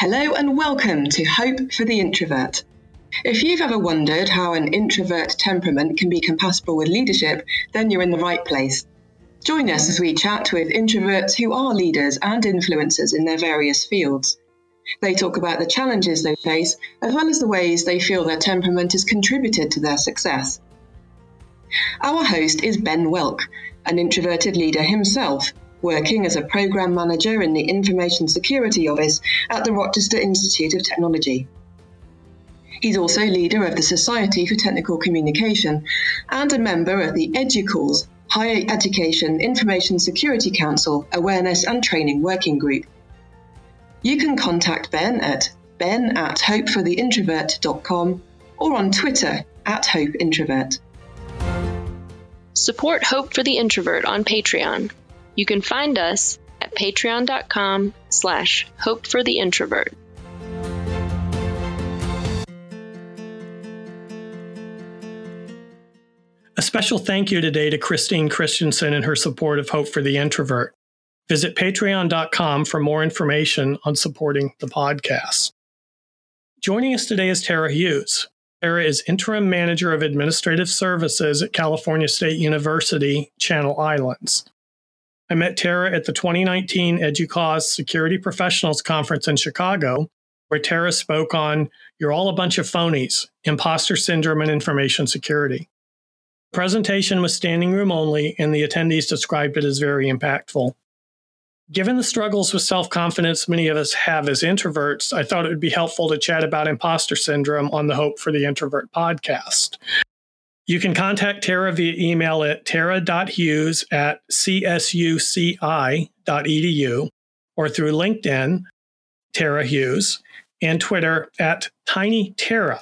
Hello and welcome to Hope for the Introvert. If you've ever wondered how an introvert temperament can be compatible with leadership, then you're in the right place. Join us as we chat with introverts who are leaders and influencers in their various fields. They talk about the challenges they face, as well as the ways they feel their temperament has contributed to their success. Our host is Ben Woelk, an introverted leader himself working as a program manager in the Information Security Office at the Rochester Institute of Technology. He's also leader of the Society for Technical Communication and a member of the EDUCAUSE Higher Education Information Security Council Awareness and Training Working Group. You can contact Ben at ben at hopefortheintrovert.com or on Twitter at hopeintrovert. Support Hope for the Introvert on Patreon you can find us at patreon.com slash hope for the introvert. A special thank you today to Christine Christensen and her support of Hope for the Introvert. Visit patreon.com for more information on supporting the podcast. Joining us today is Tara Hughes. Tara is Interim Manager of Administrative Services at California State University, Channel Islands. I met Tara at the 2019 EDUCAUSE Security Professionals Conference in Chicago, where Tara spoke on You're All a Bunch of Phonies Imposter Syndrome and Information Security. The presentation was standing room only, and the attendees described it as very impactful. Given the struggles with self confidence many of us have as introverts, I thought it would be helpful to chat about imposter syndrome on the Hope for the Introvert podcast. You can contact Tara via email at tara.hughes at csuci.edu or through LinkedIn, Tara Hughes, and Twitter at Tiny Tara.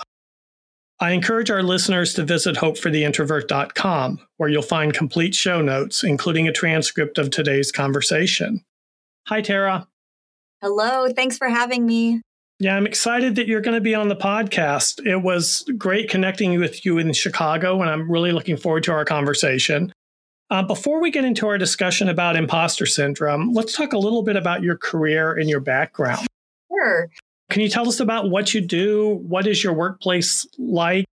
I encourage our listeners to visit hopefortheintrovert.com, where you'll find complete show notes, including a transcript of today's conversation. Hi, Tara. Hello. Thanks for having me. Yeah, I'm excited that you're going to be on the podcast. It was great connecting with you in Chicago, and I'm really looking forward to our conversation. Uh, before we get into our discussion about imposter syndrome, let's talk a little bit about your career and your background. Sure. Can you tell us about what you do? What is your workplace like?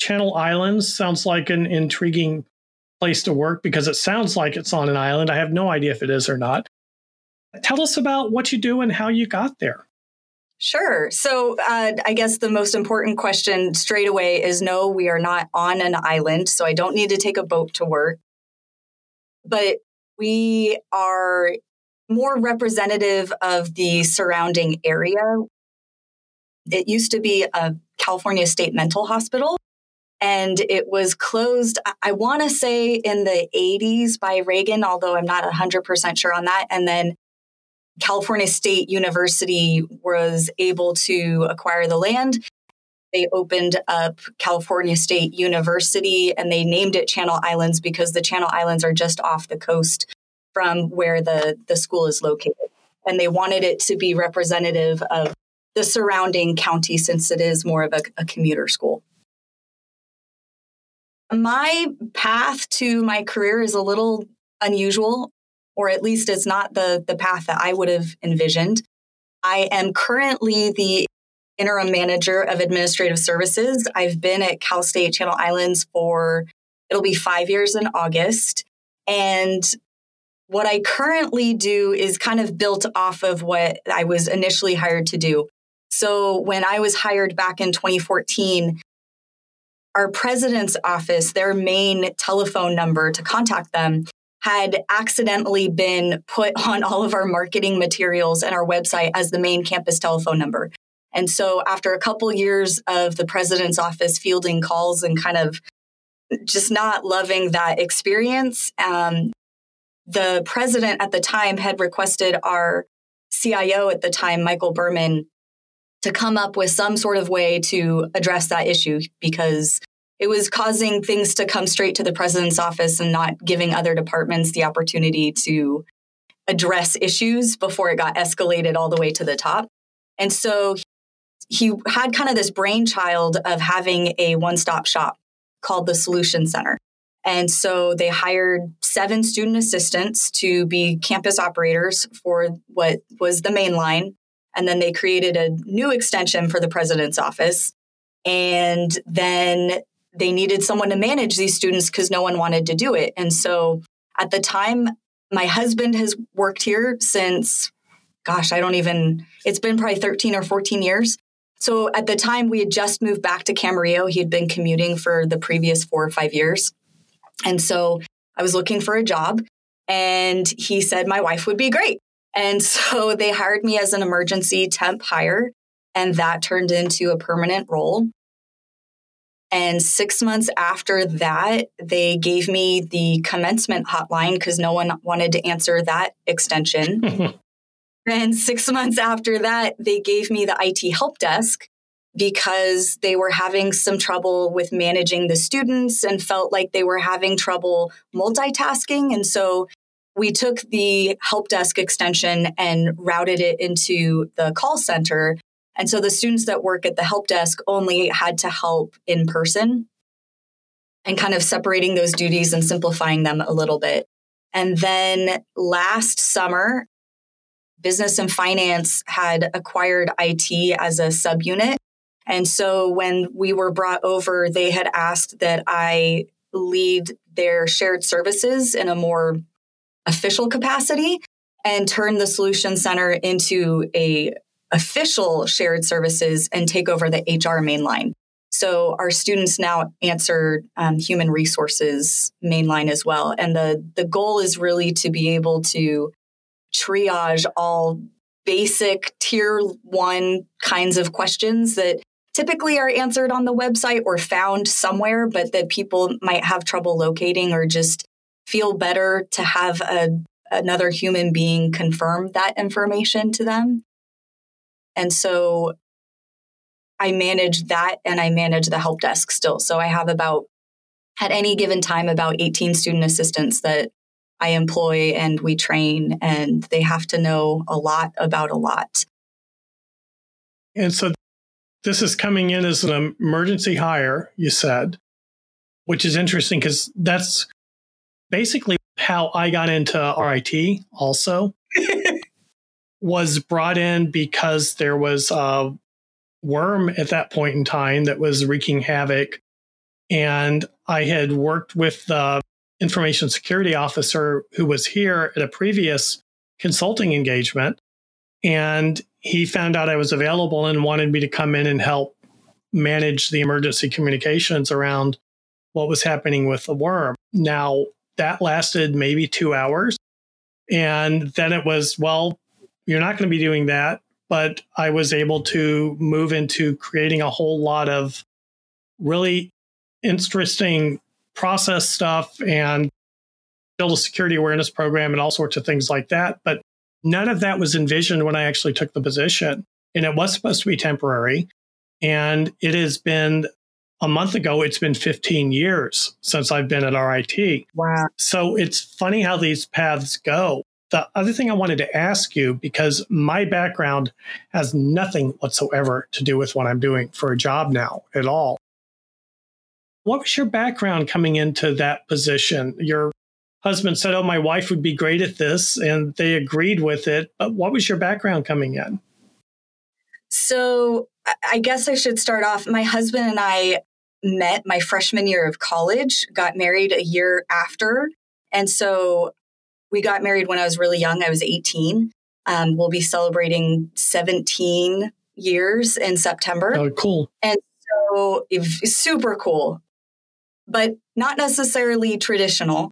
Channel Islands sounds like an intriguing place to work because it sounds like it's on an island. I have no idea if it is or not. Tell us about what you do and how you got there. Sure. So, uh, I guess the most important question straight away is no, we are not on an island. So, I don't need to take a boat to work. But we are more representative of the surrounding area. It used to be a California State Mental Hospital, and it was closed, I want to say in the 80s by Reagan, although I'm not 100% sure on that. And then California State University was able to acquire the land. They opened up California State University and they named it Channel Islands because the Channel Islands are just off the coast from where the, the school is located. And they wanted it to be representative of the surrounding county since it is more of a, a commuter school. My path to my career is a little unusual or at least it's not the, the path that I would have envisioned. I am currently the interim manager of administrative services. I've been at Cal State Channel Islands for, it'll be five years in August. And what I currently do is kind of built off of what I was initially hired to do. So when I was hired back in 2014, our president's office, their main telephone number to contact them had accidentally been put on all of our marketing materials and our website as the main campus telephone number. And so, after a couple years of the president's office fielding calls and kind of just not loving that experience, um, the president at the time had requested our CIO at the time, Michael Berman, to come up with some sort of way to address that issue because it was causing things to come straight to the president's office and not giving other departments the opportunity to address issues before it got escalated all the way to the top. And so he had kind of this brainchild of having a one stop shop called the Solution Center. And so they hired seven student assistants to be campus operators for what was the main line. And then they created a new extension for the president's office. And then they needed someone to manage these students because no one wanted to do it. And so at the time, my husband has worked here since, gosh, I don't even, it's been probably 13 or 14 years. So at the time, we had just moved back to Camarillo. He had been commuting for the previous four or five years. And so I was looking for a job, and he said my wife would be great. And so they hired me as an emergency temp hire, and that turned into a permanent role. And six months after that, they gave me the commencement hotline because no one wanted to answer that extension. and six months after that, they gave me the IT help desk because they were having some trouble with managing the students and felt like they were having trouble multitasking. And so we took the help desk extension and routed it into the call center and so the students that work at the help desk only had to help in person and kind of separating those duties and simplifying them a little bit. And then last summer, business and finance had acquired IT as a subunit. And so when we were brought over, they had asked that I lead their shared services in a more official capacity and turn the solution center into a official shared services and take over the HR mainline. So our students now answer um, human resources mainline as well. And the, the goal is really to be able to triage all basic tier one kinds of questions that typically are answered on the website or found somewhere, but that people might have trouble locating or just feel better to have a, another human being confirm that information to them. And so I manage that and I manage the help desk still. So I have about, at any given time, about 18 student assistants that I employ and we train, and they have to know a lot about a lot. And so this is coming in as an emergency hire, you said, which is interesting because that's basically how I got into RIT also. Was brought in because there was a worm at that point in time that was wreaking havoc. And I had worked with the information security officer who was here at a previous consulting engagement. And he found out I was available and wanted me to come in and help manage the emergency communications around what was happening with the worm. Now, that lasted maybe two hours. And then it was, well, you're not going to be doing that. But I was able to move into creating a whole lot of really interesting process stuff and build a security awareness program and all sorts of things like that. But none of that was envisioned when I actually took the position. And it was supposed to be temporary. And it has been a month ago, it's been 15 years since I've been at RIT. Wow. So it's funny how these paths go. The other thing I wanted to ask you, because my background has nothing whatsoever to do with what I'm doing for a job now at all. What was your background coming into that position? Your husband said, Oh, my wife would be great at this, and they agreed with it. But what was your background coming in? So I guess I should start off. My husband and I met my freshman year of college, got married a year after. And so we got married when I was really young. I was 18. Um, we'll be celebrating 17 years in September. Oh, cool. And so it's super cool, but not necessarily traditional.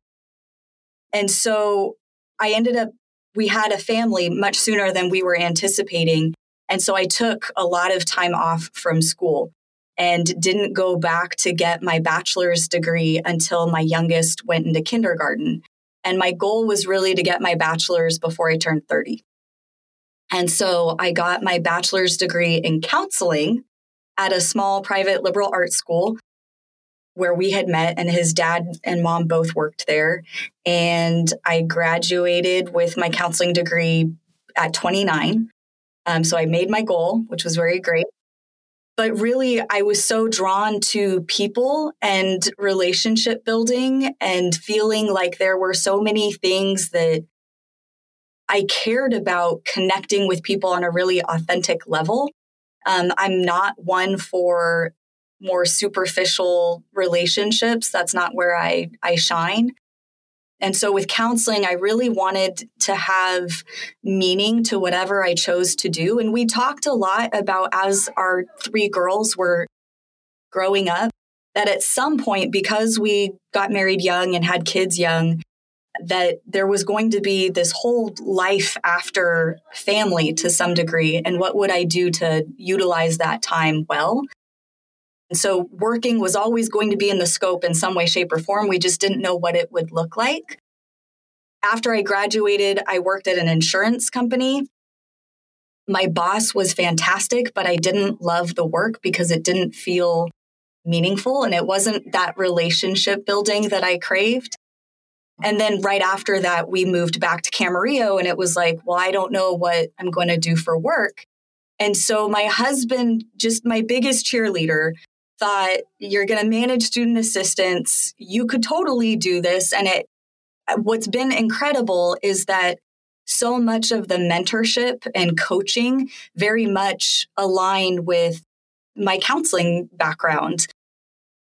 And so I ended up, we had a family much sooner than we were anticipating. And so I took a lot of time off from school and didn't go back to get my bachelor's degree until my youngest went into kindergarten. And my goal was really to get my bachelor's before I turned 30. And so I got my bachelor's degree in counseling at a small private liberal arts school where we had met, and his dad and mom both worked there. And I graduated with my counseling degree at 29. Um, so I made my goal, which was very great. But really, I was so drawn to people and relationship building and feeling like there were so many things that I cared about connecting with people on a really authentic level. Um, I'm not one for more superficial relationships. That's not where I, I shine. And so with counseling, I really wanted to have meaning to whatever I chose to do. And we talked a lot about as our three girls were growing up, that at some point, because we got married young and had kids young, that there was going to be this whole life after family to some degree. And what would I do to utilize that time well? And so working was always going to be in the scope in some way, shape, or form. We just didn't know what it would look like. After I graduated, I worked at an insurance company. My boss was fantastic, but I didn't love the work because it didn't feel meaningful and it wasn't that relationship building that I craved. And then right after that, we moved back to Camarillo and it was like, well, I don't know what I'm going to do for work. And so my husband, just my biggest cheerleader, thought you're going to manage student assistants. You could totally do this. And it, what's been incredible is that so much of the mentorship and coaching very much aligned with my counseling background.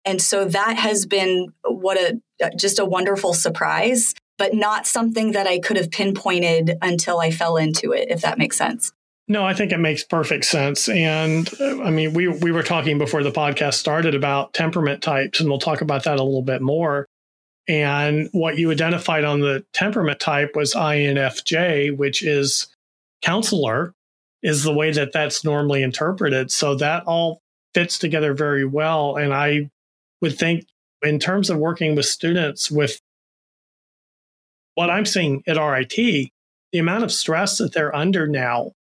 And so that has been what a uh, just a wonderful surprise, but not something that I could have pinpointed until I fell into it, if that makes sense. No, I think it makes perfect sense. And uh, I mean, we, we were talking before the podcast started about temperament types, and we'll talk about that a little bit more. And what you identified on the temperament type was INFJ, which is counselor, is the way that that's normally interpreted. So that all fits together very well. And I would think, in terms of working with students, with what I'm seeing at RIT, the amount of stress that they're under now,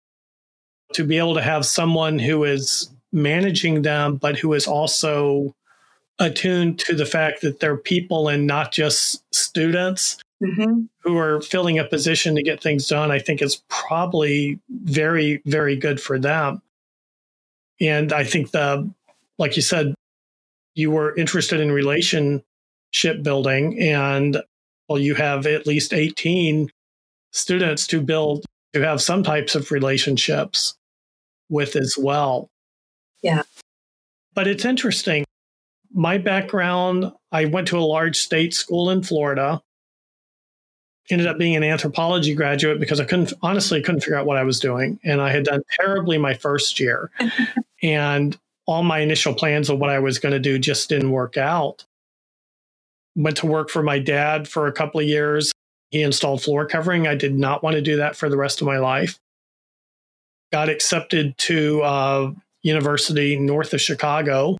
to be able to have someone who is managing them, but who is also attuned to the fact that they're people and not just students mm-hmm. who are filling a position to get things done, I think is probably very, very good for them. And I think the, like you said, you were interested in relationship building and well you have at least 18 students to build to have some types of relationships with as well yeah but it's interesting my background i went to a large state school in florida ended up being an anthropology graduate because i couldn't honestly couldn't figure out what i was doing and i had done terribly my first year and all my initial plans of what I was going to do just didn't work out. Went to work for my dad for a couple of years. He installed floor covering. I did not want to do that for the rest of my life. Got accepted to uh, university north of Chicago.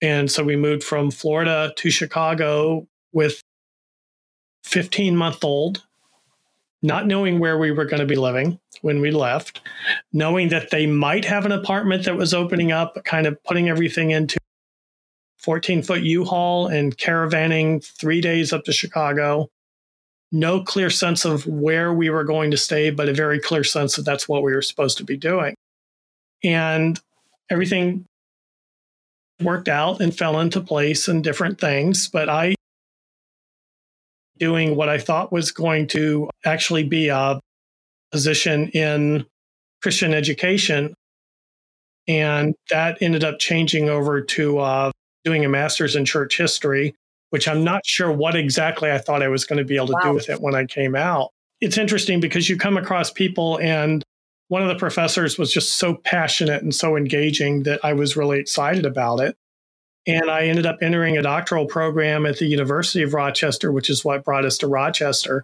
And so we moved from Florida to Chicago with 15 month old not knowing where we were going to be living when we left, knowing that they might have an apartment that was opening up, kind of putting everything into 14 foot U Haul and caravanning three days up to Chicago. No clear sense of where we were going to stay, but a very clear sense that that's what we were supposed to be doing. And everything worked out and fell into place and different things. But I doing what I thought was going to actually be a position in Christian education. And that ended up changing over to uh, doing a master's in church history, which I'm not sure what exactly I thought I was going to be able to wow. do with it when I came out. It's interesting because you come across people, and one of the professors was just so passionate and so engaging that I was really excited about it. And I ended up entering a doctoral program at the University of Rochester, which is what brought us to Rochester,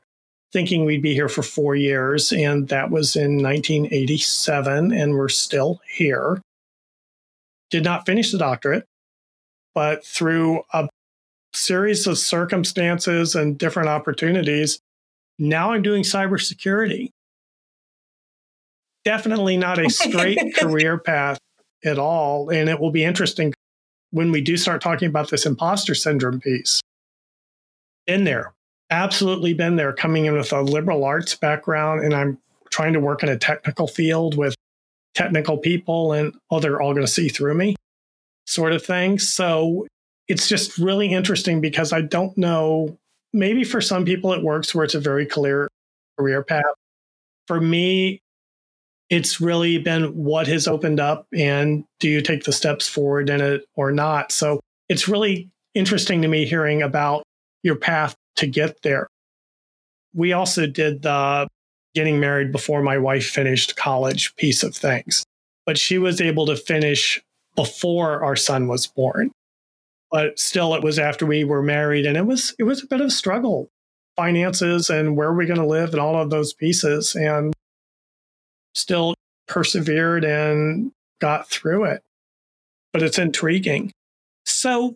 thinking we'd be here for four years. And that was in 1987, and we're still here. Did not finish the doctorate, but through a series of circumstances and different opportunities, now I'm doing cybersecurity. Definitely not a straight career path at all. And it will be interesting when we do start talking about this imposter syndrome piece, been there, absolutely been there, coming in with a liberal arts background, and I'm trying to work in a technical field with technical people, and oh, they're all going to see through me, sort of thing. So it's just really interesting because I don't know. Maybe for some people it works where it's a very clear career path. for me, it's really been what has opened up and do you take the steps forward in it or not? So it's really interesting to me hearing about your path to get there. We also did the getting married before my wife finished college piece of things, but she was able to finish before our son was born. But still, it was after we were married, and it was it was a bit of a struggle, finances and where are we going to live and all of those pieces, and still persevered and got through it. But it's intriguing. So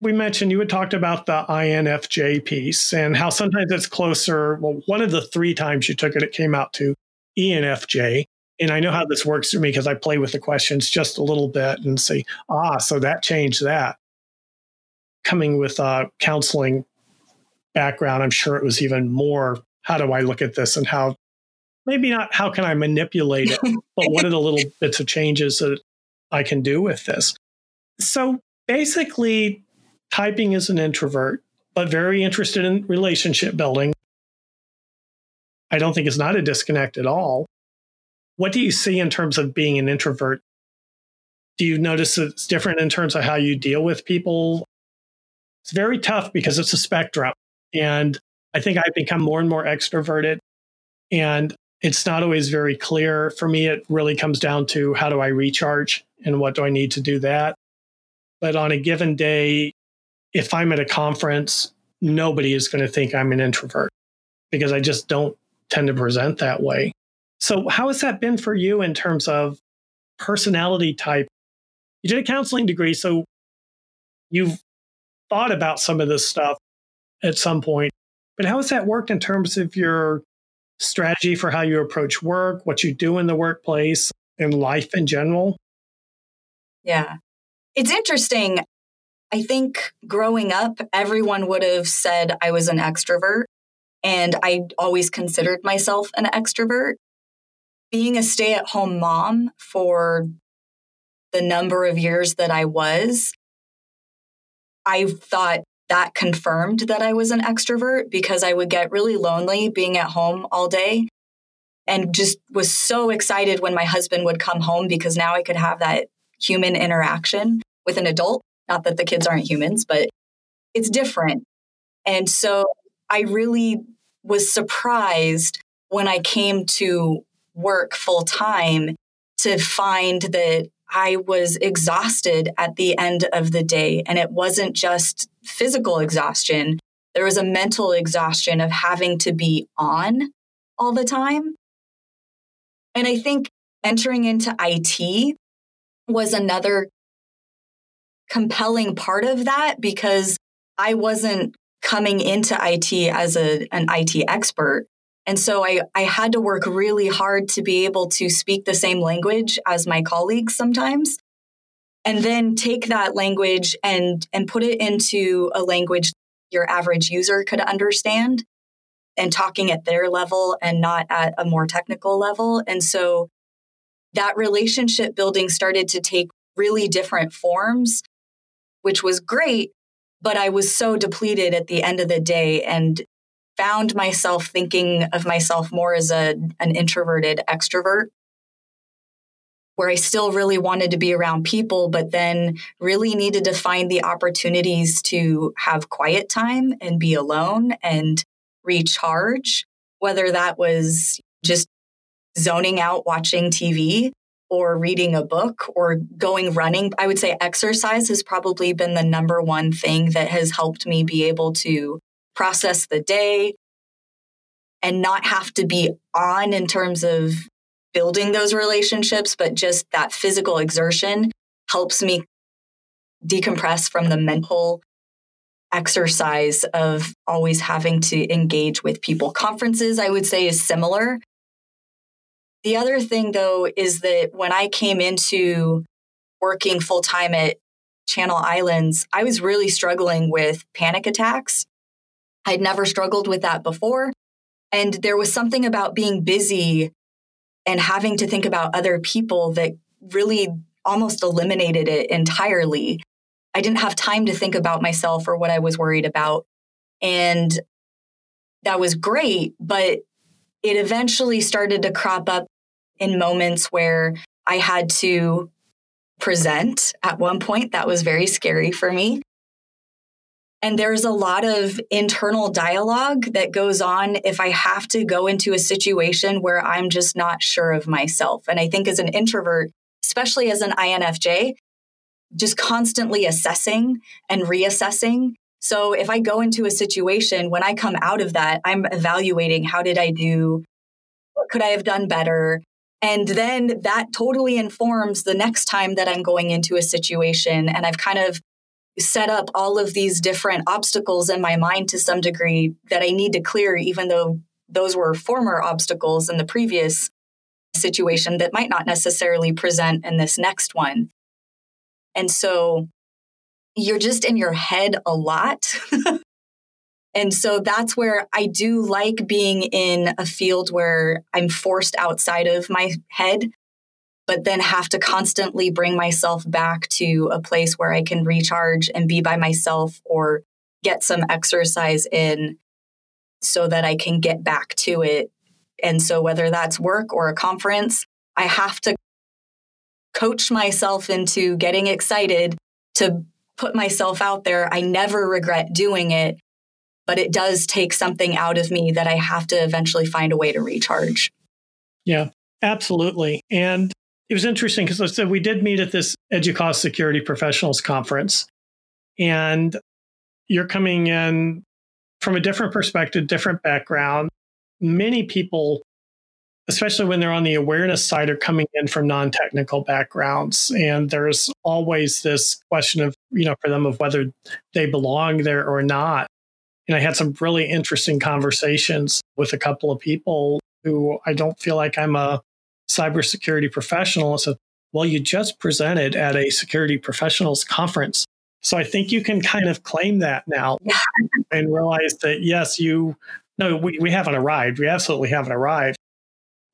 we mentioned you had talked about the INFJ piece and how sometimes it's closer. Well, one of the three times you took it, it came out to ENFJ. And I know how this works for me because I play with the questions just a little bit and say, ah, so that changed that. Coming with a counseling background, I'm sure it was even more how do I look at this and how maybe not how can I manipulate it, but what are the little bits of changes that I can do with this? So basically, typing is an introvert, but very interested in relationship building. I don't think it's not a disconnect at all. What do you see in terms of being an introvert? Do you notice it's different in terms of how you deal with people? It's very tough because it's a spectrum. And I think I've become more and more extroverted. And it's not always very clear. For me, it really comes down to how do I recharge and what do I need to do that. But on a given day, if I'm at a conference, nobody is going to think I'm an introvert because I just don't tend to present that way. So, how has that been for you in terms of personality type? You did a counseling degree, so you've thought about some of this stuff at some point. But how has that worked in terms of your strategy for how you approach work, what you do in the workplace, and life in general? Yeah. It's interesting. I think growing up, everyone would have said I was an extrovert, and I always considered myself an extrovert. Being a stay at home mom for the number of years that I was, I thought that confirmed that I was an extrovert because I would get really lonely being at home all day and just was so excited when my husband would come home because now I could have that human interaction with an adult not that the kids aren't humans, but it's different. And so I really was surprised when I came to work full time to find that I was exhausted at the end of the day. And it wasn't just physical exhaustion, there was a mental exhaustion of having to be on all the time. And I think entering into IT was another compelling part of that because I wasn't coming into IT as a, an IT expert. And so I, I had to work really hard to be able to speak the same language as my colleagues sometimes. And then take that language and, and put it into a language your average user could understand and talking at their level and not at a more technical level. And so that relationship building started to take really different forms which was great. But I was so depleted at the end of the day and found myself thinking of myself more as a, an introverted extrovert, where I still really wanted to be around people, but then really needed to find the opportunities to have quiet time and be alone and recharge, whether that was just zoning out watching TV or reading a book or going running. I would say exercise has probably been the number one thing that has helped me be able to process the day and not have to be on in terms of building those relationships, but just that physical exertion helps me decompress from the mental exercise of always having to engage with people. Conferences, I would say, is similar the other thing, though, is that when I came into working full time at Channel Islands, I was really struggling with panic attacks. I'd never struggled with that before. And there was something about being busy and having to think about other people that really almost eliminated it entirely. I didn't have time to think about myself or what I was worried about. And that was great. But it eventually started to crop up in moments where I had to present at one point. That was very scary for me. And there's a lot of internal dialogue that goes on if I have to go into a situation where I'm just not sure of myself. And I think as an introvert, especially as an INFJ, just constantly assessing and reassessing. So if I go into a situation, when I come out of that, I'm evaluating how did I do? What could I have done better? And then that totally informs the next time that I'm going into a situation. And I've kind of set up all of these different obstacles in my mind to some degree that I need to clear, even though those were former obstacles in the previous situation that might not necessarily present in this next one. And so you're just in your head a lot. and so that's where I do like being in a field where I'm forced outside of my head, but then have to constantly bring myself back to a place where I can recharge and be by myself or get some exercise in so that I can get back to it. And so, whether that's work or a conference, I have to coach myself into getting excited to put myself out there. I never regret doing it, but it does take something out of me that I have to eventually find a way to recharge. Yeah, absolutely. And it was interesting because said we did meet at this EDUCAUSE Security Professionals Conference, and you're coming in from a different perspective, different background. Many people especially when they're on the awareness side, are coming in from non technical backgrounds. And there's always this question of, you know, for them of whether they belong there or not. And I had some really interesting conversations with a couple of people who I don't feel like I'm a cybersecurity professional. I said, well, you just presented at a security professionals conference. So I think you can kind of claim that now and realize that, yes, you, no, we, we haven't arrived. We absolutely haven't arrived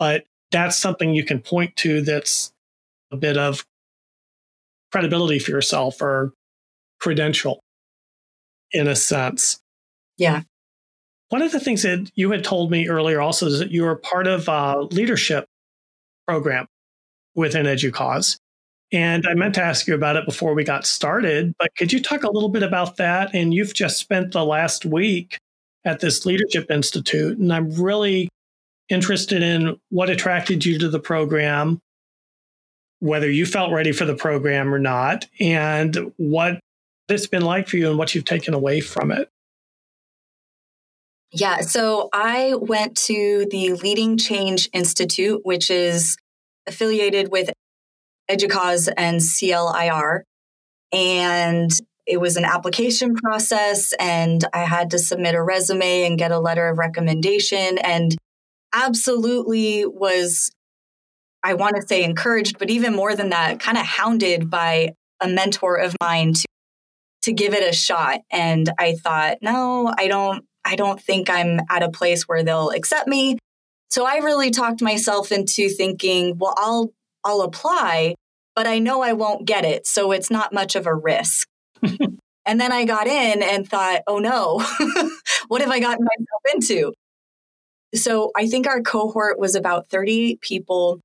but that's something you can point to that's a bit of credibility for yourself or credential in a sense. Yeah. One of the things that you had told me earlier also is that you were part of a leadership program within EDUCAUSE. And I meant to ask you about it before we got started, but could you talk a little bit about that? And you've just spent the last week at this Leadership Institute, and I'm really interested in what attracted you to the program, whether you felt ready for the program or not, and what it's been like for you and what you've taken away from it. Yeah, so I went to the Leading Change Institute, which is affiliated with EDUCAUSE and CLIR. And it was an application process, and I had to submit a resume and get a letter of recommendation. And absolutely was, I want to say encouraged, but even more than that, kind of hounded by a mentor of mine to, to give it a shot. And I thought, no, I don't, I don't think I'm at a place where they'll accept me. So I really talked myself into thinking, well, I'll, I'll apply, but I know I won't get it. So it's not much of a risk. and then I got in and thought, oh no, what have I gotten myself into? So I think our cohort was about 30 people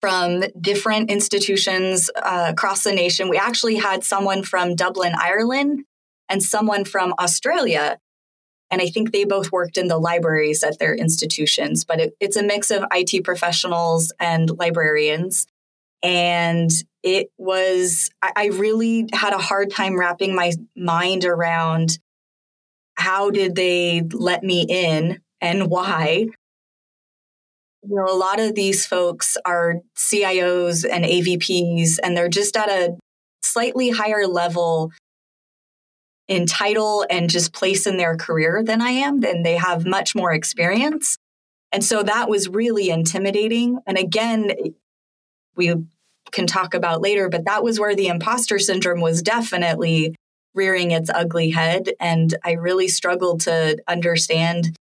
from different institutions uh, across the nation. We actually had someone from Dublin, Ireland, and someone from Australia. And I think they both worked in the libraries at their institutions, but it, it's a mix of IT professionals and librarians. And it was, I, I really had a hard time wrapping my mind around how did they let me in and why. You know, a lot of these folks are CIOs and AVPs, and they're just at a slightly higher level in title and just place in their career than I am, and they have much more experience. And so that was really intimidating. And again, we can talk about later, but that was where the imposter syndrome was definitely rearing its ugly head. And I really struggled to understand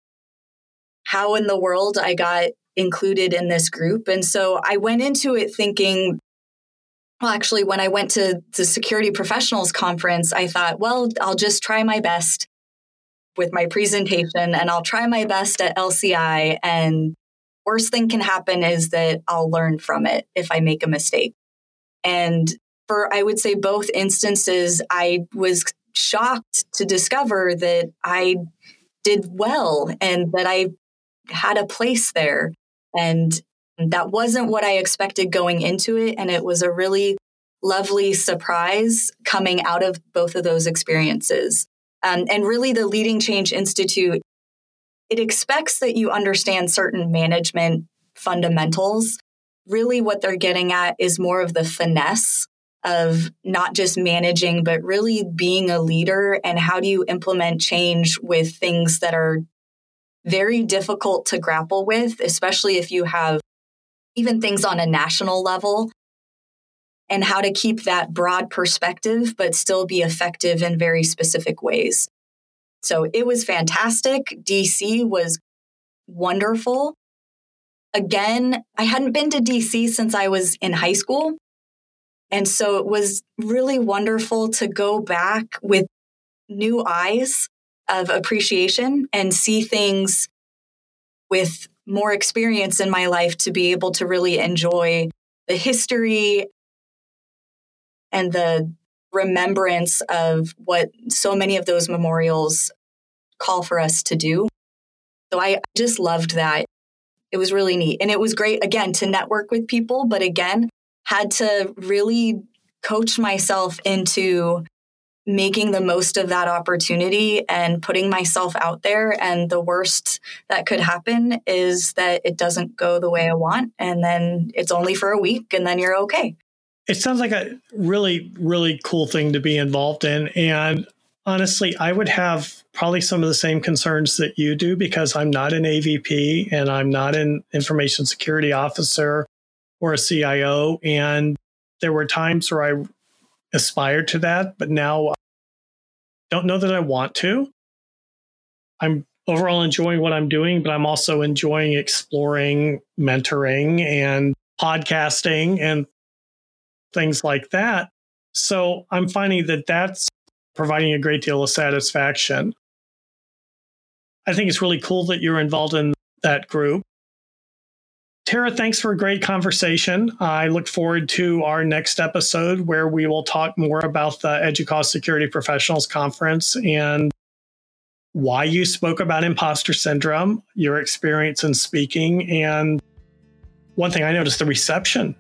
how in the world I got included in this group. And so I went into it thinking, well, actually, when I went to the Security Professionals Conference, I thought, well, I'll just try my best. with my presentation and I'll try my best at LCI and worst thing can happen is that I'll learn from it if I make a mistake. And for I would say both instances I was shocked to discover that I did well and that I had a place there and that wasn't what I expected going into it and it was a really lovely surprise coming out of both of those experiences. Um, and really, the Leading Change Institute, it expects that you understand certain management fundamentals. Really, what they're getting at is more of the finesse of not just managing, but really being a leader and how do you implement change with things that are very difficult to grapple with, especially if you have even things on a national level and how to keep that broad perspective, but still be effective in very specific ways. So it was fantastic. DC was wonderful. Again, I hadn't been to DC since I was in high school. And so it was really wonderful to go back with new eyes of appreciation and see things with more experience in my life to be able to really enjoy the history and the remembrance of what so many of those memorials call for us to do. So I just loved that. It was really neat. And it was great, again, to network with people, but again, had to really coach myself into making the most of that opportunity and putting myself out there. And the worst that could happen is that it doesn't go the way I want. And then it's only for a week and then you're okay. It sounds like a really, really cool thing to be involved in. And honestly, I would have probably some of the same concerns that you do because I'm not an AVP and I'm not an information security officer or a CIO. And there were times where I aspired to that, but now I don't know that I want to. I'm overall enjoying what I'm doing, but I'm also enjoying exploring mentoring and podcasting and things like that. So I'm finding that that's providing a great deal of satisfaction. I think it's really cool that you're involved in that group. Tara, thanks for a great conversation. I look forward to our next episode where we will talk more about the EDUCAUSE Security Professionals Conference and why you spoke about imposter syndrome, your experience in speaking, and one thing I noticed the reception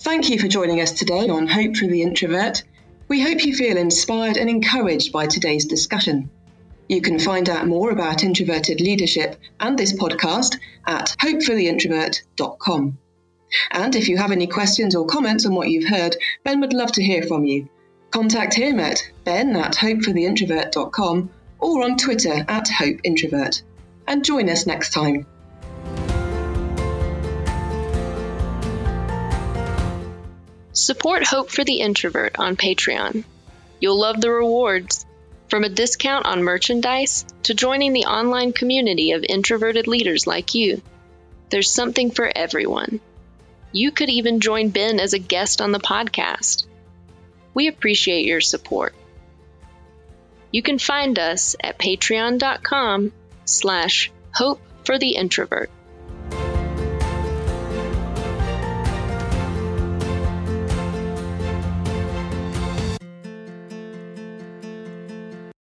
Thank you for joining us today on Hope for the Introvert. We hope you feel inspired and encouraged by today's discussion. You can find out more about introverted leadership and this podcast at hopefortheintrovert.com. And if you have any questions or comments on what you've heard, Ben would love to hear from you. Contact him at ben at hopefortheintrovert.com or on Twitter at hopeintrovert. And join us next time. Support Hope for the Introvert on Patreon. You'll love the rewards. From a discount on merchandise to joining the online community of introverted leaders like you, there's something for everyone. You could even join Ben as a guest on the podcast. We appreciate your support. You can find us at patreon.com slash hope for the introvert.